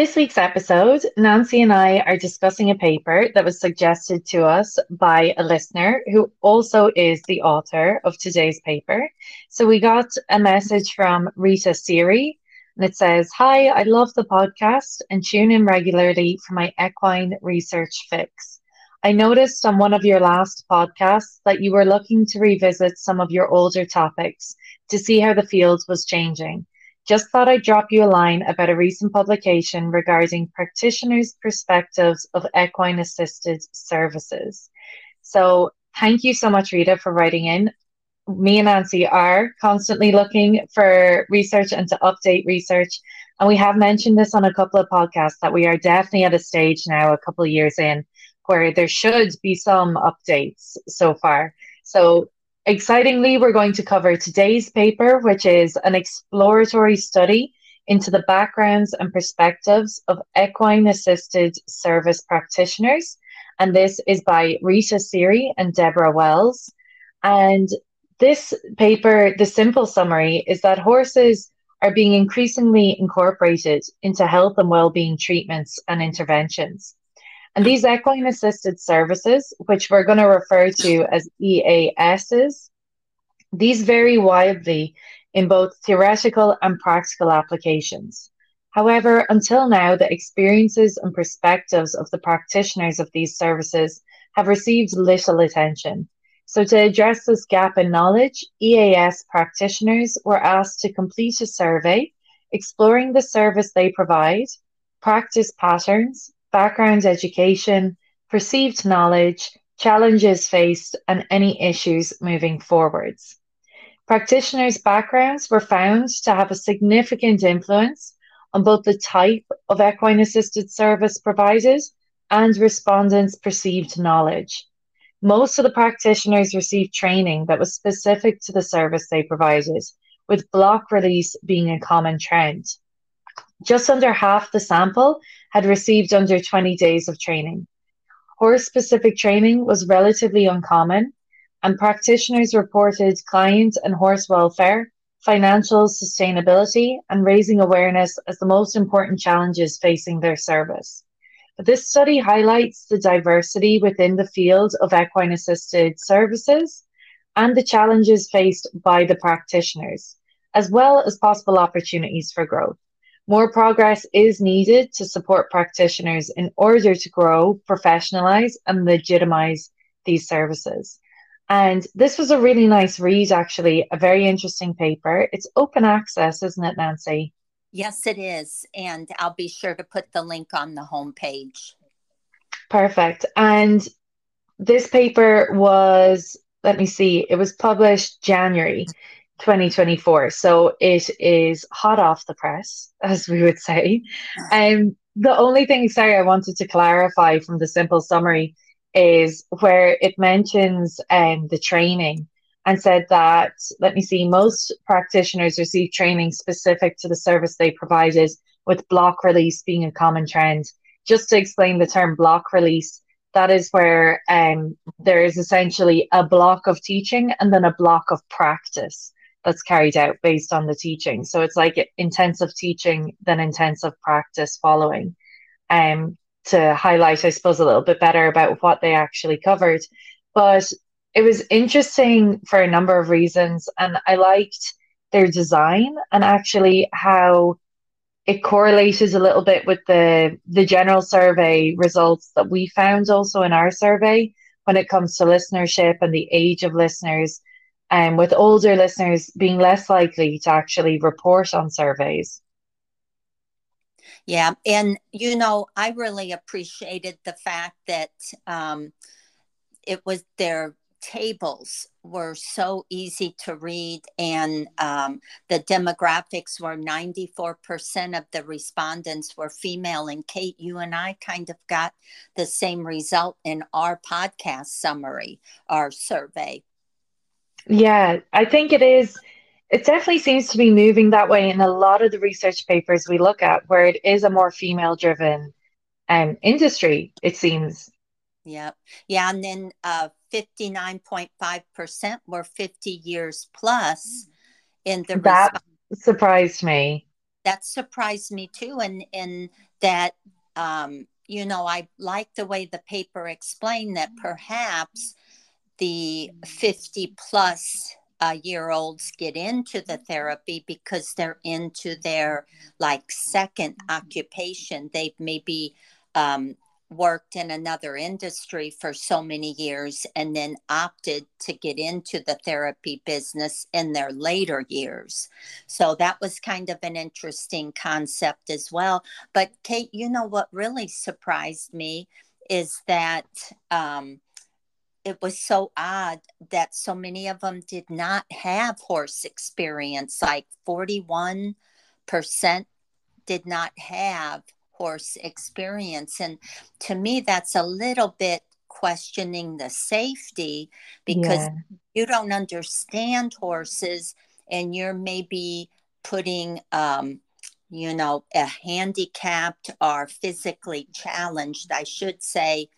This week's episode, Nancy and I are discussing a paper that was suggested to us by a listener who also is the author of today's paper. So we got a message from Rita Seery, and it says, Hi, I love the podcast and tune in regularly for my equine research fix. I noticed on one of your last podcasts that you were looking to revisit some of your older topics to see how the field was changing. Just thought I'd drop you a line about a recent publication regarding practitioners' perspectives of equine assisted services. So, thank you so much, Rita, for writing in. Me and Nancy are constantly looking for research and to update research. And we have mentioned this on a couple of podcasts that we are definitely at a stage now, a couple of years in, where there should be some updates so far. So Excitingly, we're going to cover today's paper, which is an exploratory study into the backgrounds and perspectives of equine assisted service practitioners. And this is by Rita Seery and Deborah Wells. And this paper, the simple summary is that horses are being increasingly incorporated into health and well-being treatments and interventions. And these equine assisted services, which we're going to refer to as EASs, these vary widely in both theoretical and practical applications. However, until now, the experiences and perspectives of the practitioners of these services have received little attention. So, to address this gap in knowledge, EAS practitioners were asked to complete a survey exploring the service they provide, practice patterns, background education, perceived knowledge, challenges faced, and any issues moving forwards. Practitioners' backgrounds were found to have a significant influence on both the type of equine assisted service provided and respondents' perceived knowledge. Most of the practitioners received training that was specific to the service they provided, with block release being a common trend. Just under half the sample had received under 20 days of training. Horse specific training was relatively uncommon, and practitioners reported client and horse welfare, financial sustainability, and raising awareness as the most important challenges facing their service. But this study highlights the diversity within the field of equine assisted services and the challenges faced by the practitioners, as well as possible opportunities for growth. More progress is needed to support practitioners in order to grow, professionalize, and legitimize these services. And this was a really nice read, actually, a very interesting paper. It's open access, isn't it, Nancy? Yes, it is. And I'll be sure to put the link on the homepage. Perfect. And this paper was, let me see, it was published January. 2024. So it is hot off the press, as we would say. And um, the only thing, sorry, I wanted to clarify from the simple summary is where it mentions um, the training and said that, let me see, most practitioners receive training specific to the service they provided, with block release being a common trend. Just to explain the term block release, that is where um, there is essentially a block of teaching and then a block of practice that's carried out based on the teaching. So it's like intensive teaching, then intensive practice following. Um, to highlight, I suppose, a little bit better about what they actually covered. But it was interesting for a number of reasons, and I liked their design and actually how it correlated a little bit with the the general survey results that we found also in our survey when it comes to listenership and the age of listeners um, with older listeners being less likely to actually report on surveys. Yeah, and you know, I really appreciated the fact that um, it was their tables were so easy to read, and um, the demographics were 94% of the respondents were female. And Kate, you and I kind of got the same result in our podcast summary, our survey. Yeah, I think it is. It definitely seems to be moving that way in a lot of the research papers we look at, where it is a more female driven um, industry, it seems. Yep. Yeah. And then uh, 59.5% were 50 years plus in the That response. surprised me. That surprised me too. And, in that, um, you know, I like the way the paper explained that perhaps the 50 plus uh, year olds get into the therapy because they're into their like second occupation. They've maybe um, worked in another industry for so many years and then opted to get into the therapy business in their later years. So that was kind of an interesting concept as well. But Kate, you know what really surprised me is that um, it was so odd that so many of them did not have horse experience, like 41% did not have horse experience. And to me, that's a little bit questioning the safety because yeah. you don't understand horses and you're maybe putting, um, you know, a handicapped or physically challenged, I should say,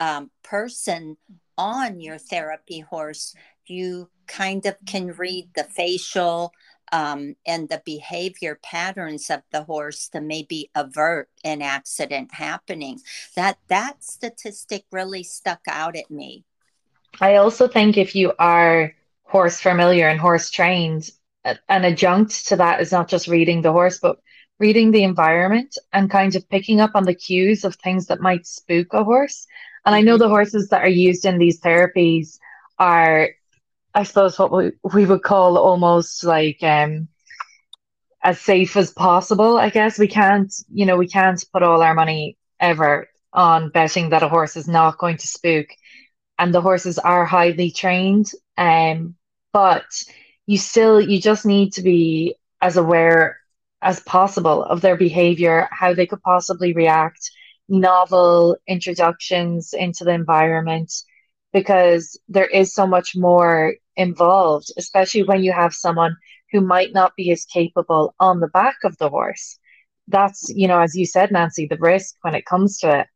um, person on your therapy horse. You kind of can read the facial um, and the behavior patterns of the horse to maybe avert an accident happening. That that statistic really stuck out at me. I also think if you are horse familiar and horse trained, an adjunct to that is not just reading the horse, but reading the environment and kind of picking up on the cues of things that might spook a horse. And I know mm-hmm. the horses that are used in these therapies are I suppose what we, we would call almost like um as safe as possible. I guess we can't, you know, we can't put all our money ever on betting that a horse is not going to spook. And the horses are highly trained. Um, but you still you just need to be as aware as possible of their behavior, how they could possibly react, novel introductions into the environment because there is so much more involved, especially when you have someone who might not be as capable on the back of the horse. That's, you know, as you said, Nancy, the risk when it comes to it.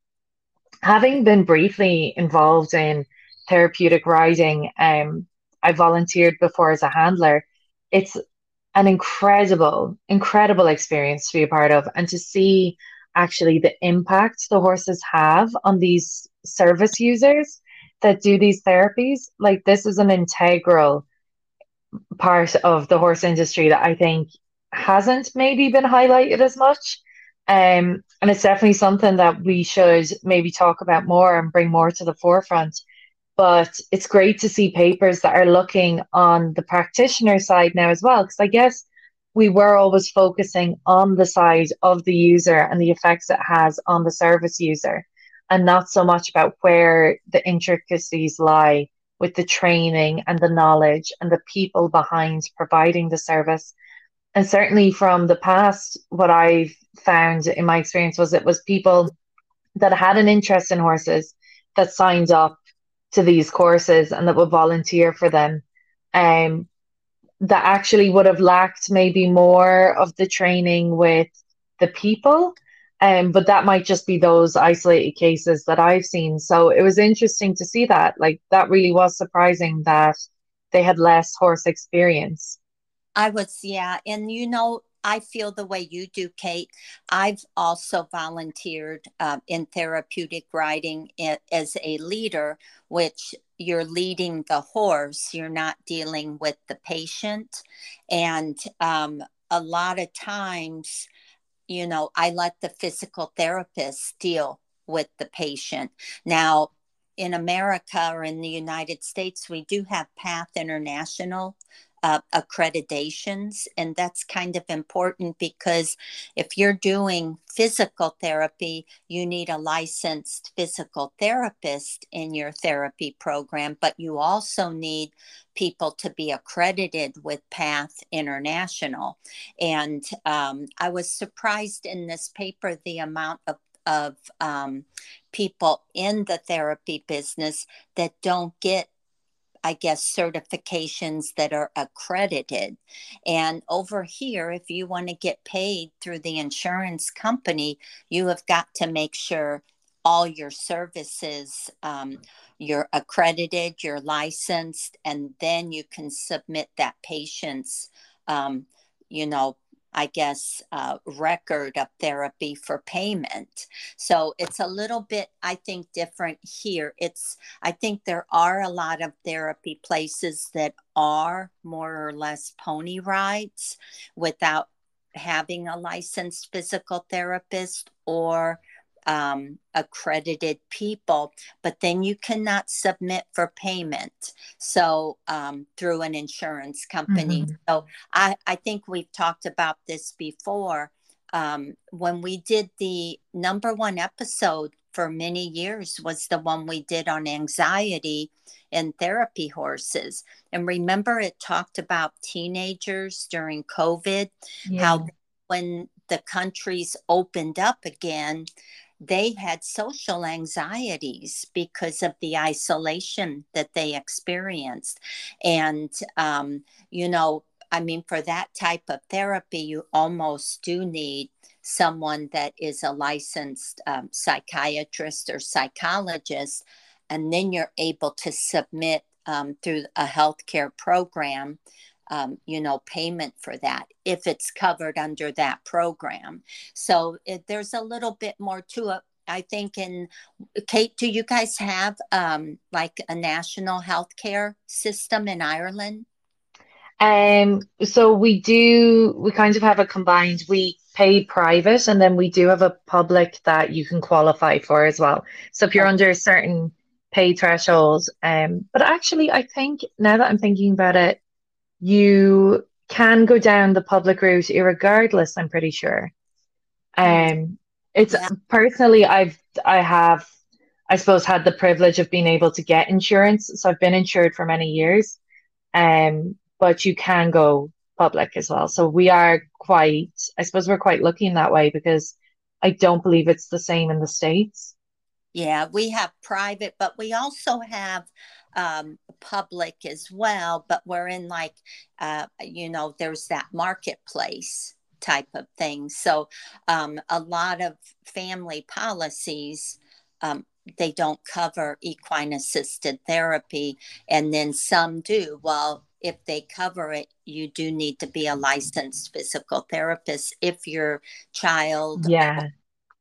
Having been briefly involved in therapeutic riding, um, I volunteered before as a handler. It's an incredible, incredible experience to be a part of and to see actually the impact the horses have on these service users that do these therapies, like this is an integral part of the horse industry that I think hasn't maybe been highlighted as much. Um, and it's definitely something that we should maybe talk about more and bring more to the forefront. But it's great to see papers that are looking on the practitioner side now as well, because I guess we were always focusing on the side of the user and the effects it has on the service user and not so much about where the intricacies lie with the training and the knowledge and the people behind providing the service. And certainly from the past, what I've found in my experience was it was people that had an interest in horses that signed up to these courses and that would volunteer for them. Um, that actually would have lacked maybe more of the training with the people um, but that might just be those isolated cases that I've seen. So it was interesting to see that. Like that really was surprising that they had less horse experience. I was, yeah. And you know, I feel the way you do, Kate. I've also volunteered uh, in therapeutic riding as a leader, which you're leading the horse, you're not dealing with the patient. And um, a lot of times, you know, I let the physical therapist deal with the patient. Now, in America or in the United States, we do have PATH International uh, accreditations. And that's kind of important because if you're doing physical therapy, you need a licensed physical therapist in your therapy program, but you also need people to be accredited with PATH International. And um, I was surprised in this paper the amount of of um, people in the therapy business that don't get I guess, certifications that are accredited. And over here, if you want to get paid through the insurance company, you have got to make sure all your services, um, you're accredited, you're licensed, and then you can submit that patient's, um, you know, I guess, uh, record of therapy for payment. So it's a little bit, I think, different here. It's, I think there are a lot of therapy places that are more or less pony rides without having a licensed physical therapist or um, accredited people, but then you cannot submit for payment. So um, through an insurance company. Mm-hmm. So I, I think we've talked about this before. Um, when we did the number one episode for many years was the one we did on anxiety and therapy horses. And remember, it talked about teenagers during COVID, yeah. how when the countries opened up again, they had social anxieties because of the isolation that they experienced. And, um, you know, I mean, for that type of therapy, you almost do need someone that is a licensed um, psychiatrist or psychologist. And then you're able to submit um, through a healthcare program um, you know, payment for that if it's covered under that program. So it, there's a little bit more to it. I think in Kate, do you guys have um, like a national healthcare system in Ireland? Um, so we do, we kind of have a combined, we pay private and then we do have a public that you can qualify for as well. So if you're under a certain pay threshold, um, but actually I think now that I'm thinking about it, you can go down the public route regardless, I'm pretty sure. Um, it's yeah. personally, I've, I have, I suppose, had the privilege of being able to get insurance. So I've been insured for many years. Um, but you can go public as well. So we are quite, I suppose, we're quite lucky in that way because I don't believe it's the same in the States. Yeah, we have private, but we also have um, public as well, but we're in like, uh, you know, there's that marketplace type of thing. So um, a lot of family policies, um, they don't cover equine assisted therapy, and then some do. Well, if they cover it, you do need to be a licensed physical therapist if your child, yeah,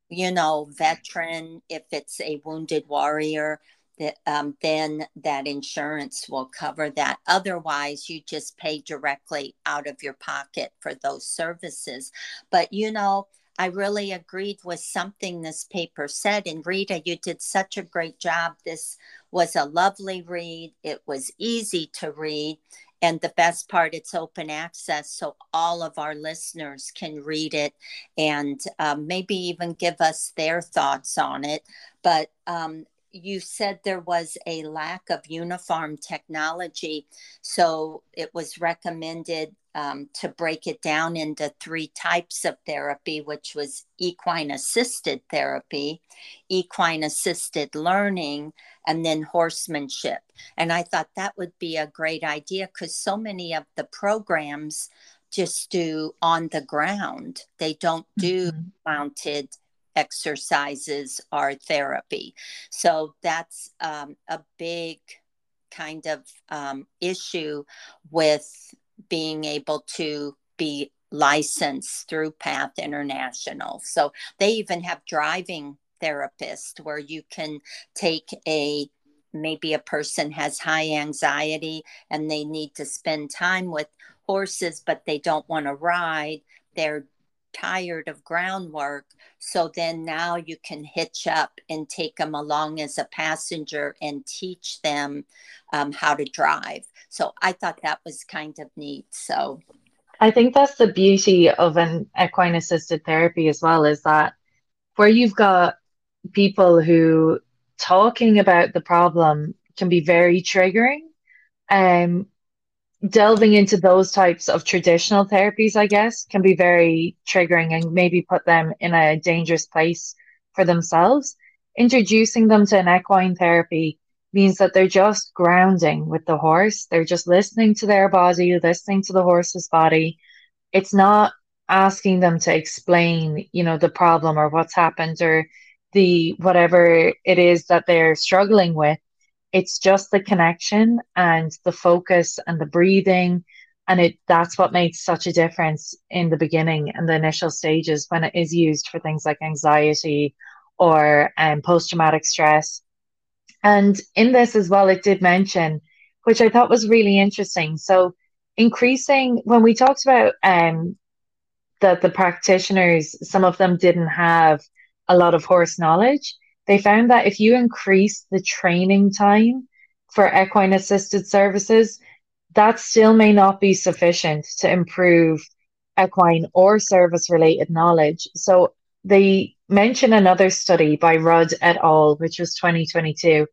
you know, veteran, if it's a wounded warrior, that um, then that insurance will cover that. Otherwise, you just pay directly out of your pocket for those services. But you know, I really agreed with something this paper said. And Rita, you did such a great job. This was a lovely read. It was easy to read. And the best part, it's open access, so all of our listeners can read it and um, maybe even give us their thoughts on it. But um, you said there was a lack of uniform technology. So it was recommended um, to break it down into three types of therapy, which was equine assisted therapy, equine assisted learning, and then horsemanship. And I thought that would be a great idea because so many of the programs just do on the ground, they don't do mm-hmm. mounted exercises are therapy. So that's um, a big kind of um, issue with being able to be licensed through PATH International. So they even have driving therapists where you can take a maybe a person has high anxiety and they need to spend time with horses but they don't want to ride they're tired of groundwork. So then now you can hitch up and take them along as a passenger and teach them um, how to drive. So I thought that was kind of neat. So I think that's the beauty of an equine assisted therapy as well is that where you've got people who talking about the problem can be very triggering. Um, delving into those types of traditional therapies, I guess, can be very triggering and maybe put them in a dangerous place for themselves. Introducing them to an equine therapy means that they're just grounding with the horse. They're just listening to their body, listening to the horse's body. It's not asking them to explain, you know, the problem or what's happened or the whatever it is that they're struggling with it's just the connection and the focus and the breathing and it that's what makes such a difference in the beginning and the initial stages when it is used for things like anxiety or um, post-traumatic stress. And in this as well it did mention which i thought was really interesting. So increasing when we talked about um, that the practitioners some of them didn't have a lot of horse knowledge they found that if you increase the training time for equine assisted services, that still may not be sufficient to improve equine or service related knowledge. So they mention another study by Rudd et al., which was 2022,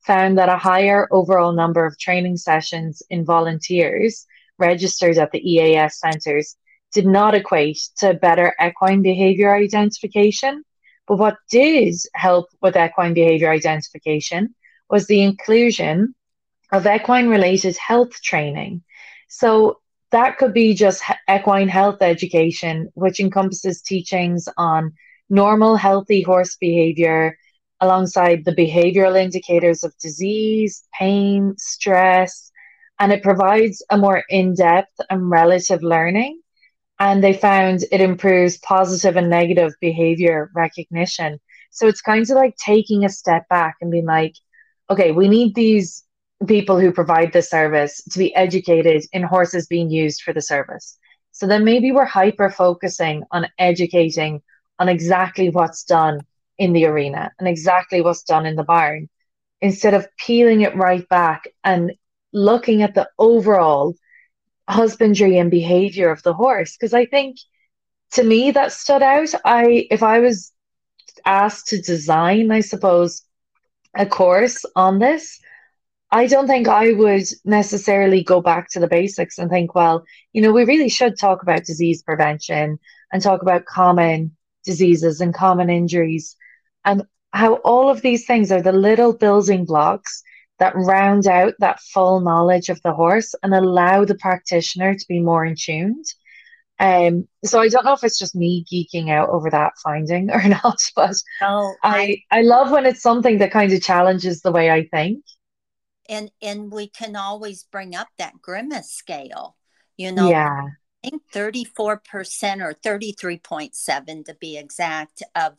found that a higher overall number of training sessions in volunteers registered at the EAS centres did not equate to better equine behaviour identification but what did help with equine behavior identification was the inclusion of equine related health training. So that could be just equine health education, which encompasses teachings on normal, healthy horse behavior alongside the behavioral indicators of disease, pain, stress, and it provides a more in depth and relative learning and they found it improves positive and negative behavior recognition. So it's kind of like taking a step back and being like, okay, we need these people who provide this service to be educated in horses being used for the service. So then maybe we're hyper focusing on educating on exactly what's done in the arena and exactly what's done in the barn instead of peeling it right back and looking at the overall husbandry and behavior of the horse. Because i think to me that stood out. I if i was asked to design i suppose a course on this i don't think i would necessarily go back to the basics and think well you know we really should talk about disease prevention and talk about common diseases and common injuries and how all of these things are the little building blocks that round out that full knowledge of the horse and allow the practitioner to be more in tuned. Um, so I don't know if it's just me geeking out over that finding or not, but oh, I, I love when it's something that kind of challenges the way I think. And and we can always bring up that grimace scale, you know. Yeah. I think 34% or 33.7 to be exact of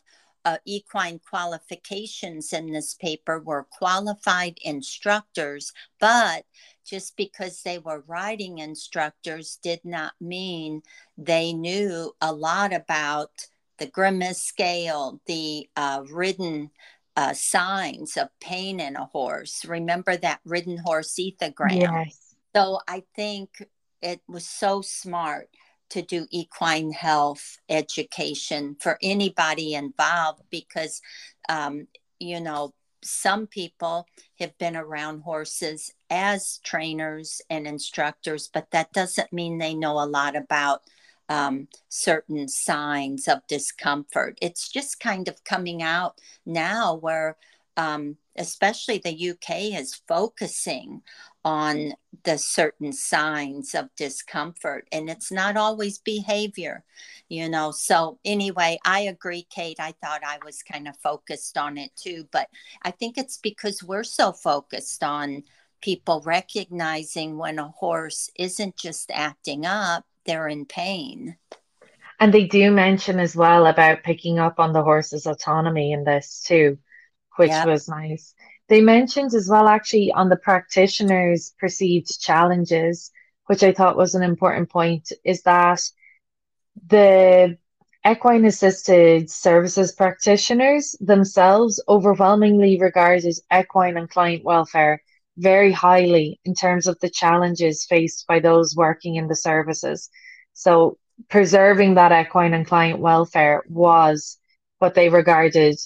uh, equine qualifications in this paper were qualified instructors, but just because they were riding instructors did not mean they knew a lot about the grimace scale, the uh, ridden uh, signs of pain in a horse. Remember that ridden horse ethogram? Yes. So I think it was so smart to do equine health education for anybody involved because, um, you know, some people have been around horses as trainers and instructors, but that doesn't mean they know a lot about um, certain signs of discomfort. It's just kind of coming out now where, um, especially the UK, is focusing on the certain signs of discomfort and it's not always behavior you know? So anyway i agree kate. I thought i was kind of focused on it too but i think it's because we're so focused on people recognizing when a horse isn't just acting up they're in pain. And they do mention as well about picking up on the horse's autonomy in this too which yep. was nice they mentioned as well, actually, on the practitioners' perceived challenges, which I thought was an important point, is that the equine assisted services practitioners themselves overwhelmingly regarded equine and client welfare very highly in terms of the challenges faced by those working in the services. So, preserving that equine and client welfare was what they regarded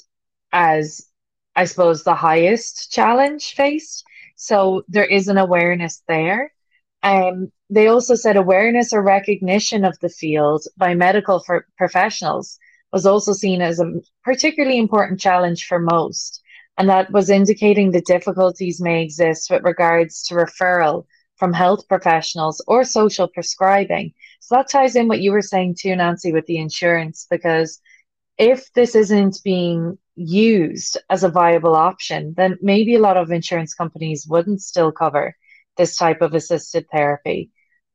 as, I suppose, the highest challenge faced. So, there is an awareness there. Um, they also said awareness or recognition of the field by medical professionals was also seen as a particularly important challenge for most, and that was indicating the difficulties may exist with regards to referral from health professionals or social prescribing. So that ties in what you were saying too, Nancy, with the insurance, because if this isn't being used as a viable option, then maybe a lot of insurance companies wouldn't still cover this type of assisted therapy.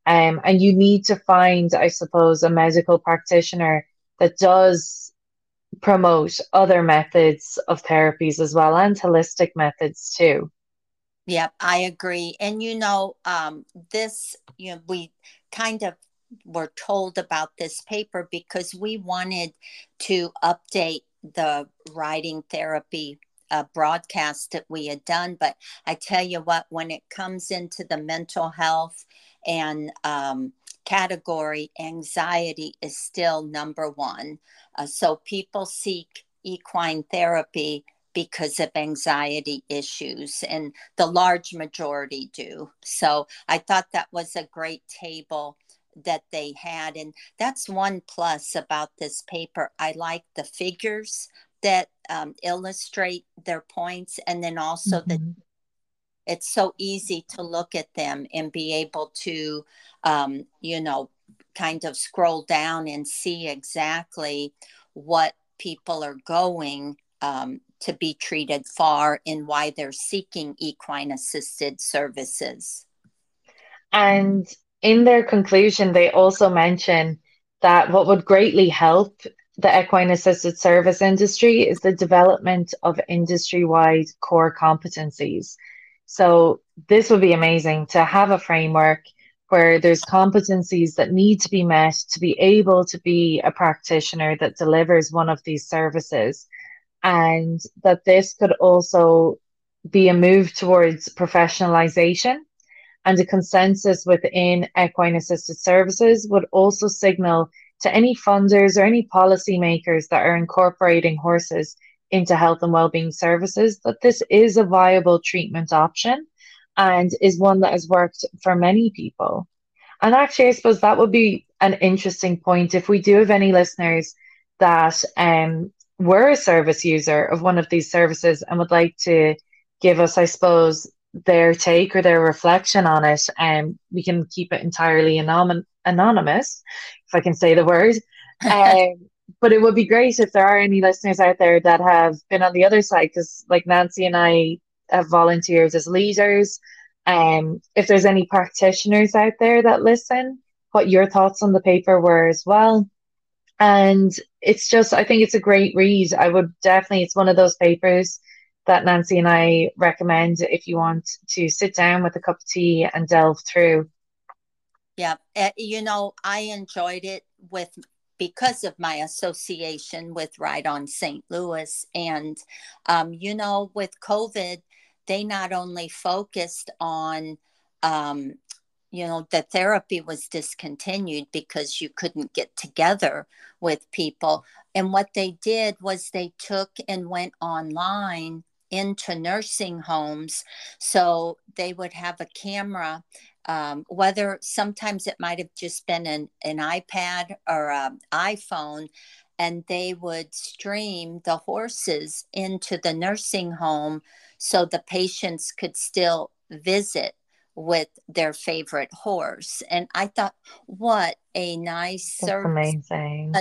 Um, and you need to find, I suppose, a medical practitioner that does promote other methods of therapies as well and holistic methods too. Yep, I agree. And you know, um, this, you know, we kind of were told about this paper because we wanted to update the riding therapy uh, broadcast that we had done. But I tell you what, when it comes into the mental health and um, category, anxiety is still number one. Uh, so people seek equine therapy because of anxiety issues, and the large majority do. So I thought that was a great table that they had. And that's one plus about this paper. I like the figures that um, illustrate their points and then also mm-hmm. that it's so easy to look at them and be able to um, you know kind of scroll down and see exactly what people are going um, to be treated for and why they're seeking equine assisted services and in their conclusion they also mention that what would greatly help the equine assisted service industry is the development of industry wide core competencies. So, this would be amazing to have a framework where there's competencies that need to be met to be able to be a practitioner that delivers one of these services. And that this could also be a move towards professionalization and a consensus within equine assisted services would also signal to any funders or any policymakers that are incorporating horses into health and well-being services that this is a viable treatment option and is one that has worked for many people. And actually, I suppose that would be an interesting point if we do have any listeners that um, were a service user of one of these services and would like to give us, I suppose, their take or their reflection on it. And um, we can keep it entirely anon- anonymous if I can say the word. Um, but it would be great if there are any listeners out there that have been on the other side, because like Nancy and I have volunteers as leaders. Um, if there's any practitioners out there that listen, what your thoughts on the paper were as well. And it's just, I think it's a great read. I would definitely, it's one of those papers that Nancy and I recommend if you want to sit down with a cup of tea and delve through. Yeah, uh, you know, I enjoyed it with because of my association with Ride on St. Louis. And, um, you know, with COVID, they not only focused on, um, you know, the therapy was discontinued because you couldn't get together with people. And what they did was they took and went online into nursing homes. So they would have a camera um, whether sometimes it might have just been an, an iPad or an iPhone, and they would stream the horses into the nursing home so the patients could still visit with their favorite horse. And I thought, what a nice That's service. Amazing.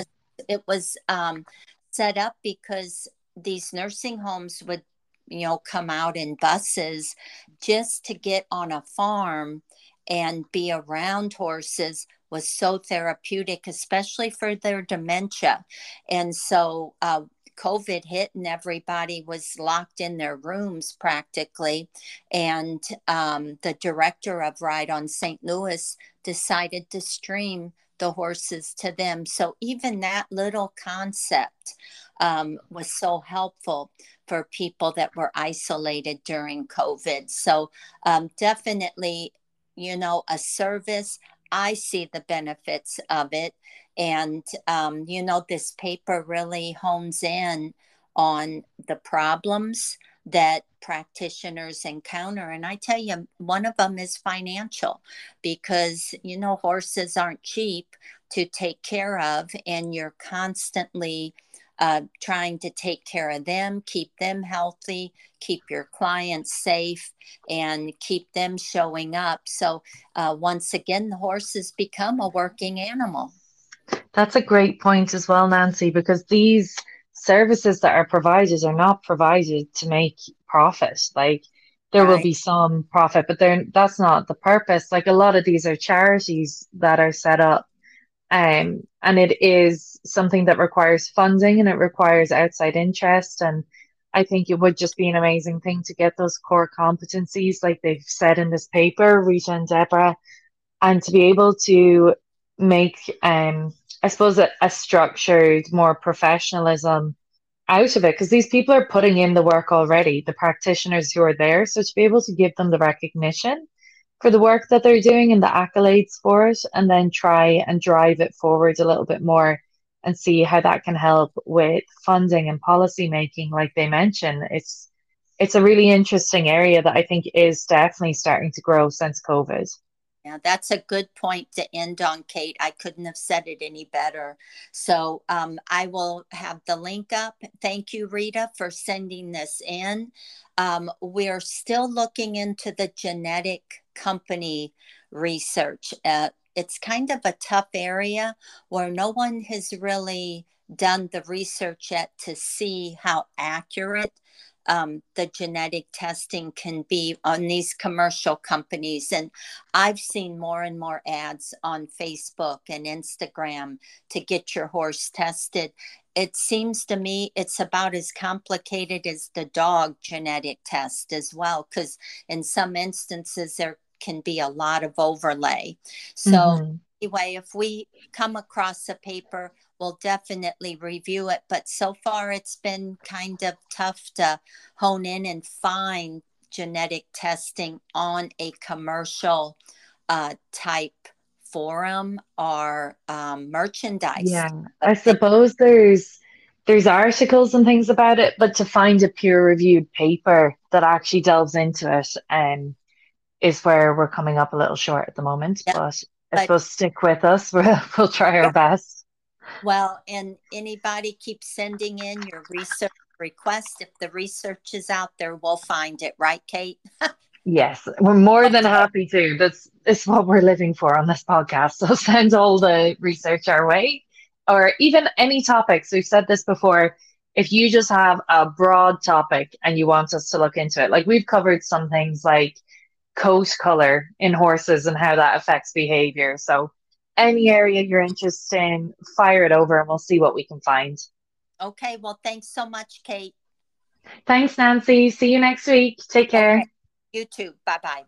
It was um, set up because these nursing homes would, you know, come out in buses just to get on a farm and be around horses was so therapeutic, especially for their dementia. And so, uh, COVID hit and everybody was locked in their rooms practically. And um, the director of Ride on St. Louis decided to stream the horses to them. So even that little concept um, was so helpful for people that were isolated during COVID. So um, definitely, you know, a service. I see the benefits of it. And, um, you know, this paper really hones in on the problems that practitioners encounter. And I tell you, one of them is financial because, you know, horses aren't cheap to take care of, and you're constantly uh, trying to take care of them, keep them healthy, keep your clients safe, and keep them showing up. So, uh, once again, the horses become a working animal. That's a great point as well, Nancy, because these services that are provided are not provided to make profit. Like there right. will be some profit, but they that's not the purpose. Like a lot of these are charities that are set up, um, and it is something that requires funding and it requires outside interest. And I think it would just be an amazing thing to get those core competencies, like they've said in this paper, Rita and Deborah, and to be able to make um I suppose a, a structured, more professionalism out of it because these people are putting in the work already, the practitioners who are there. So to be able to give them the recognition for the work that they're doing and the accolades for it, and then try and drive it forward a little bit more and see how that can help with funding and policy making, like they mentioned. It's it's a really interesting area that I think is definitely starting to grow since COVID. Yeah, that's a good point to end on, Kate. I couldn't have said it any better. So um, I will have the link up. Thank you, Rita, for sending this in. Um, we're still looking into the genetic company research. Uh, it's kind of a tough area where no one has really done the research yet to see how accurate um, the genetic testing can be on these commercial companies. And I've seen more and more ads on Facebook and Instagram to get your horse tested. It seems to me it's about as complicated as the dog genetic test as well, because in some instances there can be a lot of overlay. So, mm-hmm. anyway, if we come across a paper, we'll definitely review it. But so far, it's been kind of tough to hone in and find genetic testing on a commercial uh, type forum or um, merchandise. Yeah, I suppose there's there's articles and things about it, but to find a peer reviewed paper that actually delves into it um, is where we're coming up a little short at the moment. But I but, suppose stick with us. We'll, we'll try our best. Well, and anybody keep sending in your research request. If the research is out there, we'll find it, right, Kate? yes, we're more than happy to. That's, that's what we're living for on this podcast. So send all the research our way, or even any topics. We've said this before. If you just have a broad topic and you want us to look into it, like we've covered some things like coat color in horses and how that affects behavior. So any area you're interested in, fire it over and we'll see what we can find. Okay. Well, thanks so much, Kate. Thanks, Nancy. See you next week. Take care. Okay. You too. Bye bye.